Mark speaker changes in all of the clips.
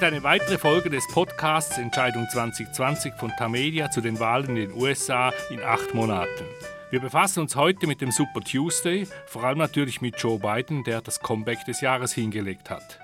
Speaker 1: ist eine weitere Folge des Podcasts Entscheidung 2020 von Tamedia zu den Wahlen in den USA in acht Monaten. Wir befassen uns heute mit dem Super Tuesday, vor allem natürlich mit Joe Biden, der das Comeback des Jahres hingelegt hat.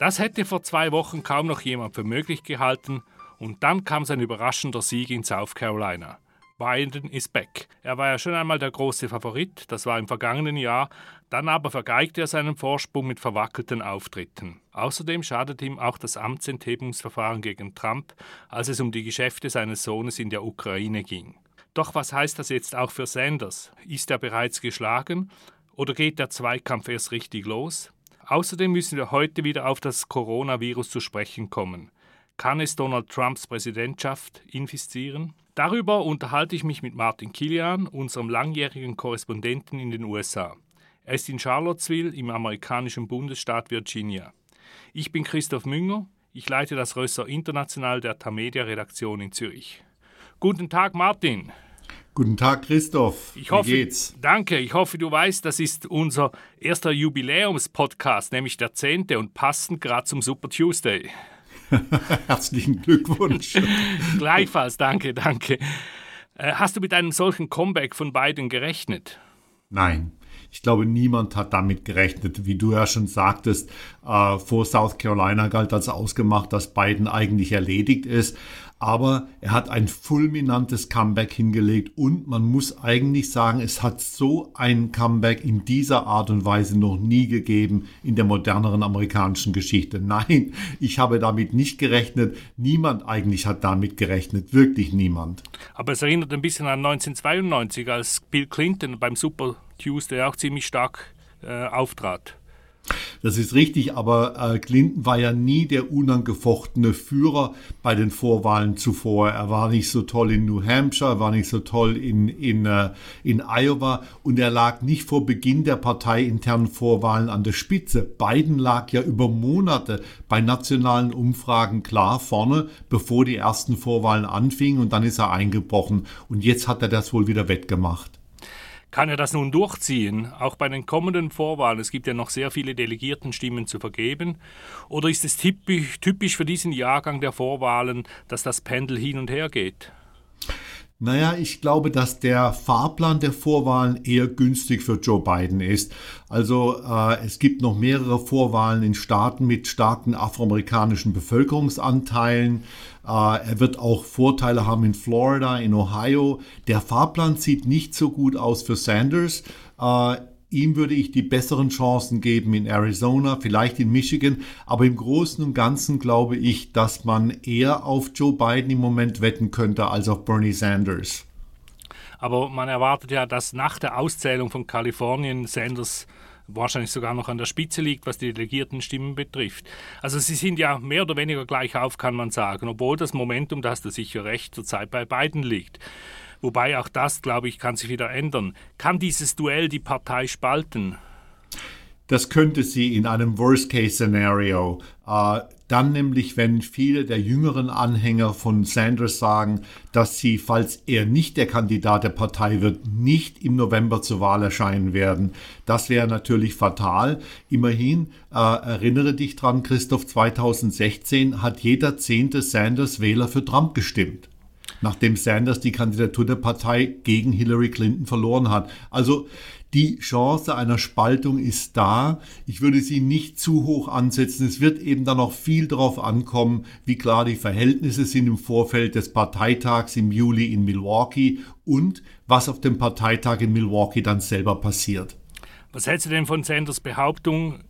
Speaker 1: Das hätte vor zwei Wochen kaum noch jemand für möglich gehalten und dann kam sein überraschender Sieg in South Carolina. Biden ist back. Er war ja schon einmal der große Favorit, das war im vergangenen Jahr, dann aber vergeigte er seinen Vorsprung mit verwackelten Auftritten. Außerdem schadet ihm auch das Amtsenthebungsverfahren gegen Trump, als es um die Geschäfte seines Sohnes in der Ukraine ging. Doch was heißt das jetzt auch für Sanders? Ist er bereits geschlagen oder geht der Zweikampf erst richtig los? Außerdem müssen wir heute wieder auf das Coronavirus zu sprechen kommen. Kann es Donald Trumps Präsidentschaft infizieren? Darüber unterhalte ich mich mit Martin Kilian, unserem langjährigen Korrespondenten in den USA. Er ist in Charlottesville im amerikanischen Bundesstaat Virginia. Ich bin Christoph Münger, ich leite das Rösser International der Tamedia-Redaktion in Zürich. Guten Tag, Martin.
Speaker 2: Guten Tag, Christoph.
Speaker 1: Ich hoffe, Wie geht's? Danke. Ich hoffe, du weißt, das ist unser erster Jubiläumspodcast, nämlich der zehnte und passend gerade zum Super Tuesday.
Speaker 2: Herzlichen Glückwunsch.
Speaker 1: Gleichfalls, danke, danke. Äh, hast du mit einem solchen Comeback von beiden gerechnet?
Speaker 2: Nein. Ich glaube, niemand hat damit gerechnet. Wie du ja schon sagtest, äh, vor South Carolina galt als ausgemacht, dass Biden eigentlich erledigt ist aber er hat ein fulminantes Comeback hingelegt und man muss eigentlich sagen, es hat so ein Comeback in dieser Art und Weise noch nie gegeben in der moderneren amerikanischen Geschichte. Nein, ich habe damit nicht gerechnet. Niemand eigentlich hat damit gerechnet, wirklich niemand.
Speaker 1: Aber es erinnert ein bisschen an 1992, als Bill Clinton beim Super Tuesday auch ziemlich stark äh, auftrat.
Speaker 2: Das ist richtig, aber äh, Clinton war ja nie der unangefochtene Führer bei den Vorwahlen zuvor. Er war nicht so toll in New Hampshire, er war nicht so toll in, in, äh, in Iowa und er lag nicht vor Beginn der parteiinternen Vorwahlen an der Spitze. Biden lag ja über Monate bei nationalen Umfragen klar vorne, bevor die ersten Vorwahlen anfingen und dann ist er eingebrochen und jetzt hat er das wohl wieder wettgemacht.
Speaker 1: Kann er das nun durchziehen, auch bei den kommenden Vorwahlen? Es gibt ja noch sehr viele Delegiertenstimmen zu vergeben. Oder ist es typisch, typisch für diesen Jahrgang der Vorwahlen, dass das Pendel hin und her geht?
Speaker 2: Naja, ich glaube, dass der Fahrplan der Vorwahlen eher günstig für Joe Biden ist. Also äh, es gibt noch mehrere Vorwahlen in Staaten mit starken afroamerikanischen Bevölkerungsanteilen. Äh, er wird auch Vorteile haben in Florida, in Ohio. Der Fahrplan sieht nicht so gut aus für Sanders. Äh, Ihm würde ich die besseren Chancen geben in Arizona, vielleicht in Michigan, aber im Großen und Ganzen glaube ich, dass man eher auf Joe Biden im Moment wetten könnte als auf Bernie Sanders.
Speaker 1: Aber man erwartet ja, dass nach der Auszählung von Kalifornien Sanders wahrscheinlich sogar noch an der Spitze liegt, was die Delegiertenstimmen betrifft. Also sie sind ja mehr oder weniger gleich auf, kann man sagen, obwohl das Momentum, da hast du sicher recht, zurzeit bei beiden liegt. Wobei auch das, glaube ich, kann sich wieder ändern. Kann dieses Duell die Partei spalten?
Speaker 2: Das könnte sie in einem Worst-Case-Szenario. Äh, dann nämlich, wenn viele der jüngeren Anhänger von Sanders sagen, dass sie, falls er nicht der Kandidat der Partei wird, nicht im November zur Wahl erscheinen werden. Das wäre natürlich fatal. Immerhin, äh, erinnere dich dran, Christoph, 2016 hat jeder zehnte Sanders-Wähler für Trump gestimmt nachdem Sanders die Kandidatur der Partei gegen Hillary Clinton verloren hat. Also die Chance einer Spaltung ist da. Ich würde sie nicht zu hoch ansetzen. Es wird eben dann noch viel darauf ankommen, wie klar die Verhältnisse sind im Vorfeld des Parteitags im Juli in Milwaukee und was auf dem Parteitag in Milwaukee dann selber passiert.
Speaker 1: Was hältst du denn von Sanders Behauptung,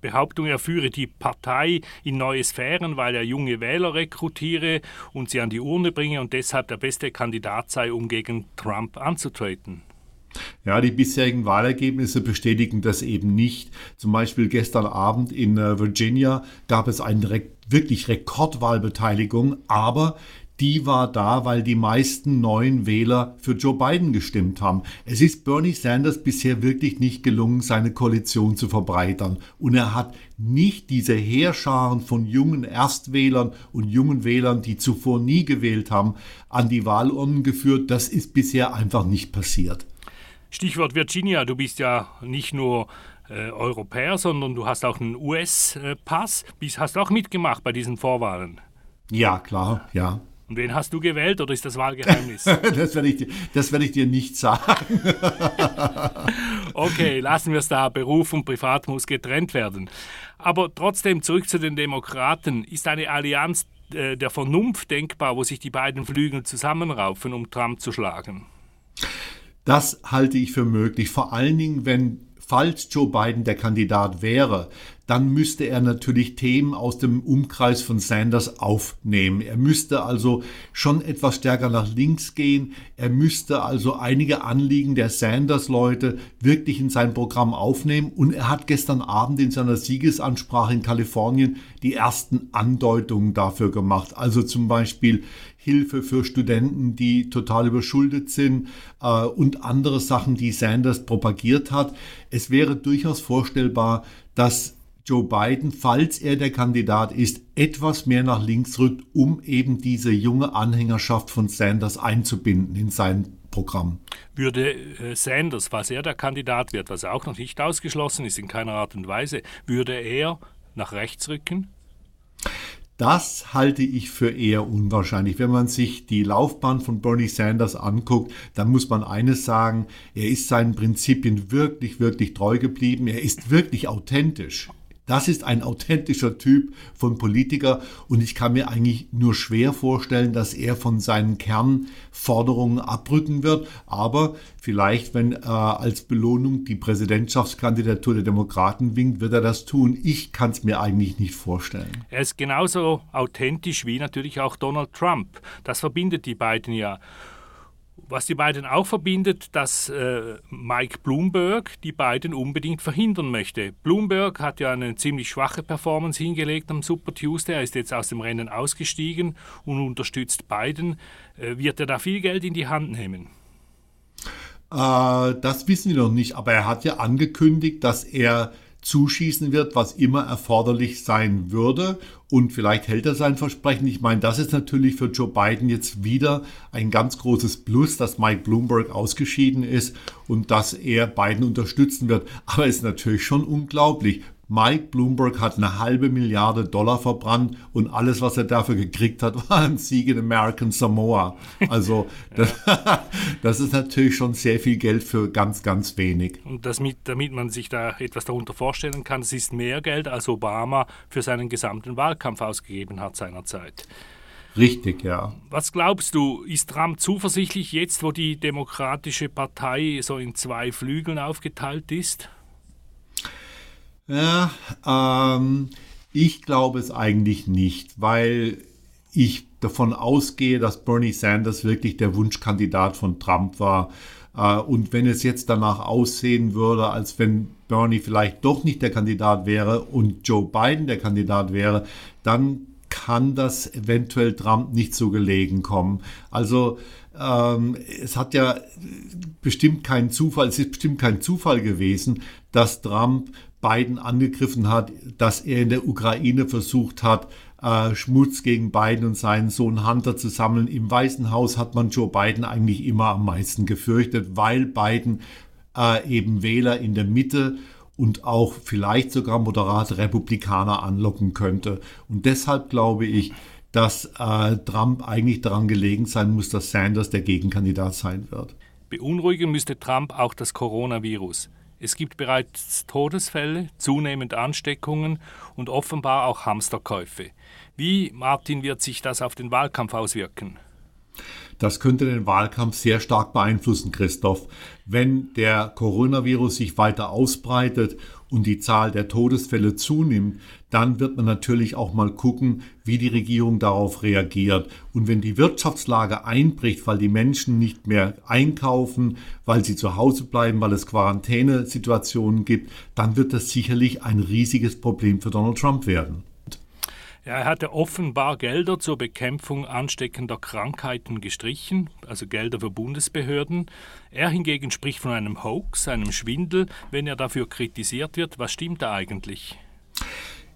Speaker 1: Behauptung, er führe die Partei in neue Sphären, weil er junge Wähler rekrutiere und sie an die Urne bringe und deshalb der beste Kandidat sei, um gegen Trump anzutreten.
Speaker 2: Ja, die bisherigen Wahlergebnisse bestätigen das eben nicht. Zum Beispiel gestern Abend in äh, Virginia gab es eine wirklich Rekordwahlbeteiligung, aber die war da, weil die meisten neuen Wähler für Joe Biden gestimmt haben. Es ist Bernie Sanders bisher wirklich nicht gelungen, seine Koalition zu verbreitern. Und er hat nicht diese Heerscharen von jungen Erstwählern und jungen Wählern, die zuvor nie gewählt haben, an die Wahlurnen geführt. Das ist bisher einfach nicht passiert.
Speaker 1: Stichwort Virginia, du bist ja nicht nur äh, Europäer, sondern du hast auch einen US-Pass. Hast du auch mitgemacht bei diesen Vorwahlen?
Speaker 2: Ja, klar, ja.
Speaker 1: Und wen hast du gewählt oder ist das Wahlgeheimnis?
Speaker 2: das werde ich, dir, werd ich dir nicht sagen.
Speaker 1: okay, lassen wir es da. Beruf und Privat muss getrennt werden. Aber trotzdem zurück zu den Demokraten. Ist eine Allianz äh, der Vernunft denkbar, wo sich die beiden Flügel zusammenraufen, um Trump zu schlagen?
Speaker 2: Das halte ich für möglich. Vor allen Dingen, wenn falls Joe Biden der Kandidat wäre, dann müsste er natürlich Themen aus dem Umkreis von Sanders aufnehmen. Er müsste also schon etwas stärker nach links gehen. Er müsste also einige Anliegen der Sanders-Leute wirklich in sein Programm aufnehmen. Und er hat gestern Abend in seiner Siegesansprache in Kalifornien die ersten Andeutungen dafür gemacht. Also zum Beispiel Hilfe für Studenten, die total überschuldet sind äh, und andere Sachen, die Sanders propagiert hat. Es wäre durchaus vorstellbar, dass Joe Biden, falls er der Kandidat ist, etwas mehr nach links rückt, um eben diese junge Anhängerschaft von Sanders einzubinden in sein Programm.
Speaker 1: Würde äh, Sanders, falls er der Kandidat wird, was auch noch nicht ausgeschlossen ist in keiner Art und Weise, würde er nach rechts rücken?
Speaker 2: Das halte ich für eher unwahrscheinlich. Wenn man sich die Laufbahn von Bernie Sanders anguckt, dann muss man eines sagen, er ist seinen Prinzipien wirklich, wirklich treu geblieben. Er ist wirklich authentisch. Das ist ein authentischer Typ von Politiker und ich kann mir eigentlich nur schwer vorstellen, dass er von seinen Kernforderungen abrücken wird. Aber vielleicht, wenn äh, als Belohnung die Präsidentschaftskandidatur der Demokraten winkt, wird er das tun. Ich kann es mir eigentlich nicht vorstellen.
Speaker 1: Er ist genauso authentisch wie natürlich auch Donald Trump. Das verbindet die beiden ja. Was die beiden auch verbindet, dass äh, Mike Bloomberg die beiden unbedingt verhindern möchte. Bloomberg hat ja eine ziemlich schwache Performance hingelegt am Super Tuesday. Er ist jetzt aus dem Rennen ausgestiegen und unterstützt Biden. Äh, wird er da viel Geld in die Hand nehmen?
Speaker 2: Äh, das wissen wir noch nicht, aber er hat ja angekündigt, dass er zuschießen wird, was immer erforderlich sein würde. Und vielleicht hält er sein Versprechen. Ich meine, das ist natürlich für Joe Biden jetzt wieder ein ganz großes Plus, dass Mike Bloomberg ausgeschieden ist und dass er Biden unterstützen wird. Aber es ist natürlich schon unglaublich. Mike Bloomberg hat eine halbe Milliarde Dollar verbrannt und alles, was er dafür gekriegt hat, war ein Sieg in American Samoa. Also das, das, ist natürlich schon sehr viel Geld für ganz, ganz wenig.
Speaker 1: Und das mit, damit man sich da etwas darunter vorstellen kann, es ist mehr Geld, als Obama für seinen gesamten Wahlkampf ausgegeben hat seinerzeit.
Speaker 2: Richtig, ja.
Speaker 1: Was glaubst du, ist Trump zuversichtlich jetzt, wo die Demokratische Partei so in zwei Flügeln aufgeteilt ist?
Speaker 2: Ja, ähm, ich glaube es eigentlich nicht, weil ich davon ausgehe, dass Bernie Sanders wirklich der Wunschkandidat von Trump war. Äh, und wenn es jetzt danach aussehen würde, als wenn Bernie vielleicht doch nicht der Kandidat wäre und Joe Biden der Kandidat wäre, dann kann das eventuell Trump nicht so gelegen kommen. Also ähm, es hat ja bestimmt keinen Zufall, es ist bestimmt kein Zufall gewesen, dass Trump Biden angegriffen hat, dass er in der Ukraine versucht hat, äh, Schmutz gegen Biden und seinen Sohn Hunter zu sammeln. Im Weißen Haus hat man Joe Biden eigentlich immer am meisten gefürchtet, weil Biden äh, eben Wähler in der Mitte und auch vielleicht sogar moderate Republikaner anlocken könnte. Und deshalb glaube ich, dass äh, Trump eigentlich daran gelegen sein muss, dass Sanders der Gegenkandidat sein wird.
Speaker 1: Beunruhigen müsste Trump auch das Coronavirus. Es gibt bereits Todesfälle, zunehmend Ansteckungen und offenbar auch Hamsterkäufe. Wie, Martin, wird sich das auf den Wahlkampf auswirken?
Speaker 2: Das könnte den Wahlkampf sehr stark beeinflussen, Christoph. Wenn der Coronavirus sich weiter ausbreitet und die Zahl der Todesfälle zunimmt, dann wird man natürlich auch mal gucken, wie die Regierung darauf reagiert. Und wenn die Wirtschaftslage einbricht, weil die Menschen nicht mehr einkaufen, weil sie zu Hause bleiben, weil es Quarantänesituationen gibt, dann wird das sicherlich ein riesiges Problem für Donald Trump werden.
Speaker 1: Ja, er hatte offenbar Gelder zur Bekämpfung ansteckender Krankheiten gestrichen, also Gelder für Bundesbehörden. Er hingegen spricht von einem Hoax, einem Schwindel, wenn er dafür kritisiert wird. Was stimmt da eigentlich?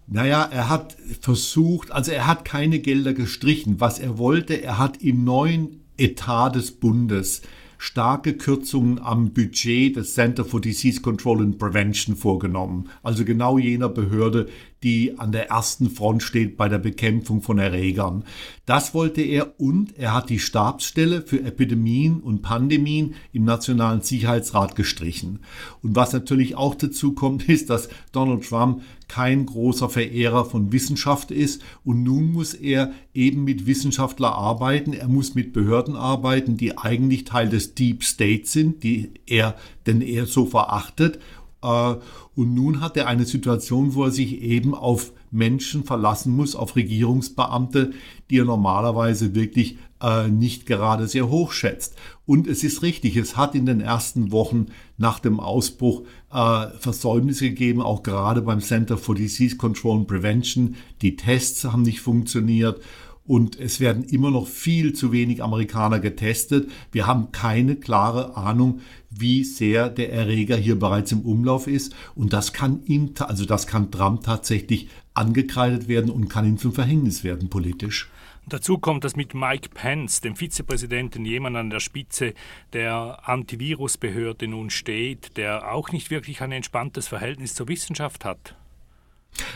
Speaker 2: Naja, er hat versucht, also er hat keine Gelder gestrichen. Was er wollte, er hat im neuen Etat des Bundes starke Kürzungen am Budget des Center for Disease Control and Prevention vorgenommen. Also genau jener Behörde, die an der ersten Front steht bei der Bekämpfung von Erregern. Das wollte er und er hat die Stabsstelle für Epidemien und Pandemien im Nationalen Sicherheitsrat gestrichen. Und was natürlich auch dazu kommt, ist, dass Donald Trump kein großer Verehrer von Wissenschaft ist. Und nun muss er eben mit Wissenschaftlern arbeiten, er muss mit Behörden arbeiten, die eigentlich Teil des Deep State sind, die er, denn er so verachtet. Äh, und nun hat er eine Situation, wo er sich eben auf Menschen verlassen muss, auf Regierungsbeamte, die er normalerweise wirklich äh, nicht gerade sehr hoch schätzt. Und es ist richtig, es hat in den ersten Wochen nach dem Ausbruch äh, Versäumnisse gegeben, auch gerade beim Center for Disease Control and Prevention. Die Tests haben nicht funktioniert und es werden immer noch viel zu wenig Amerikaner getestet. Wir haben keine klare Ahnung, wie sehr der Erreger hier bereits im Umlauf ist und das kann ihm, also das kann Trump tatsächlich angekreidet werden und kann ihm zum Verhängnis werden politisch.
Speaker 1: Dazu kommt, dass mit Mike Pence, dem Vizepräsidenten, jemand an der Spitze der Antivirusbehörde nun steht, der auch nicht wirklich ein entspanntes Verhältnis zur Wissenschaft hat.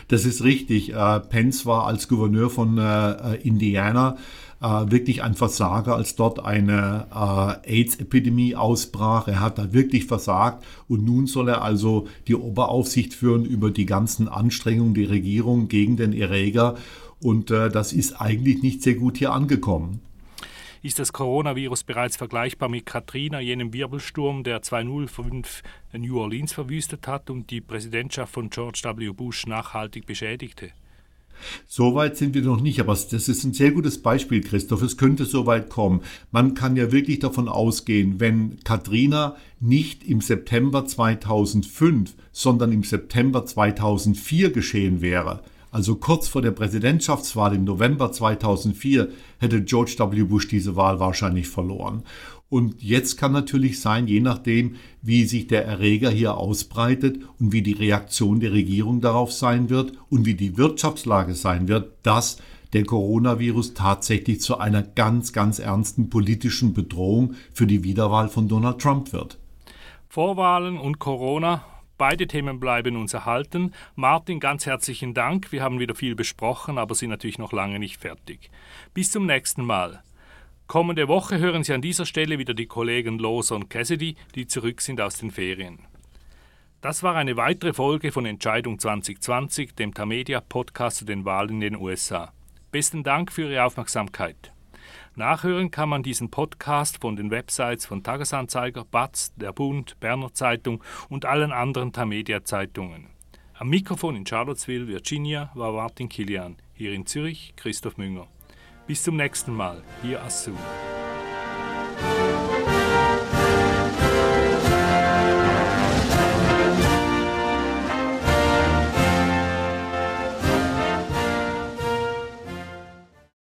Speaker 2: Das ist richtig. Äh, Pence war als Gouverneur von äh, Indiana äh, wirklich ein Versager, als dort eine AIDS-Epidemie ausbrach. Er hat da wirklich versagt und nun soll er also die Oberaufsicht führen über die ganzen Anstrengungen der Regierung gegen den Erreger. Und das ist eigentlich nicht sehr gut hier angekommen
Speaker 1: ist das Coronavirus bereits vergleichbar mit Katrina, jenem Wirbelsturm, der 2005 New Orleans verwüstet hat und die Präsidentschaft von George W. Bush nachhaltig beschädigte.
Speaker 2: So weit sind wir noch nicht, aber das ist ein sehr gutes Beispiel, Christoph. Es könnte so weit kommen. Man kann ja wirklich davon ausgehen, wenn Katrina nicht im September 2005, sondern im September 2004 geschehen wäre, also kurz vor der Präsidentschaftswahl im November 2004, hätte George W. Bush diese Wahl wahrscheinlich verloren. Und jetzt kann natürlich sein, je nachdem, wie sich der Erreger hier ausbreitet und wie die Reaktion der Regierung darauf sein wird und wie die Wirtschaftslage sein wird, dass der Coronavirus tatsächlich zu einer ganz, ganz ernsten politischen Bedrohung für die Wiederwahl von Donald Trump wird.
Speaker 1: Vorwahlen und Corona Beide Themen bleiben uns erhalten. Martin, ganz herzlichen Dank. Wir haben wieder viel besprochen, aber sind natürlich noch lange nicht fertig. Bis zum nächsten Mal. Kommende Woche hören Sie an dieser Stelle wieder die Kollegen Loser und Cassidy, die zurück sind aus den Ferien. Das war eine weitere Folge von Entscheidung 2020, dem Tamedia Podcast zu den Wahlen in den USA. Besten Dank für Ihre Aufmerksamkeit. Nachhören kann man diesen Podcast von den Websites von Tagesanzeiger, Batz, Der Bund, Berner Zeitung und allen anderen Tamedia-Zeitungen. Am Mikrofon in Charlottesville, Virginia, war Martin Kilian. Hier in Zürich Christoph Münger. Bis zum nächsten Mal, hier Assum.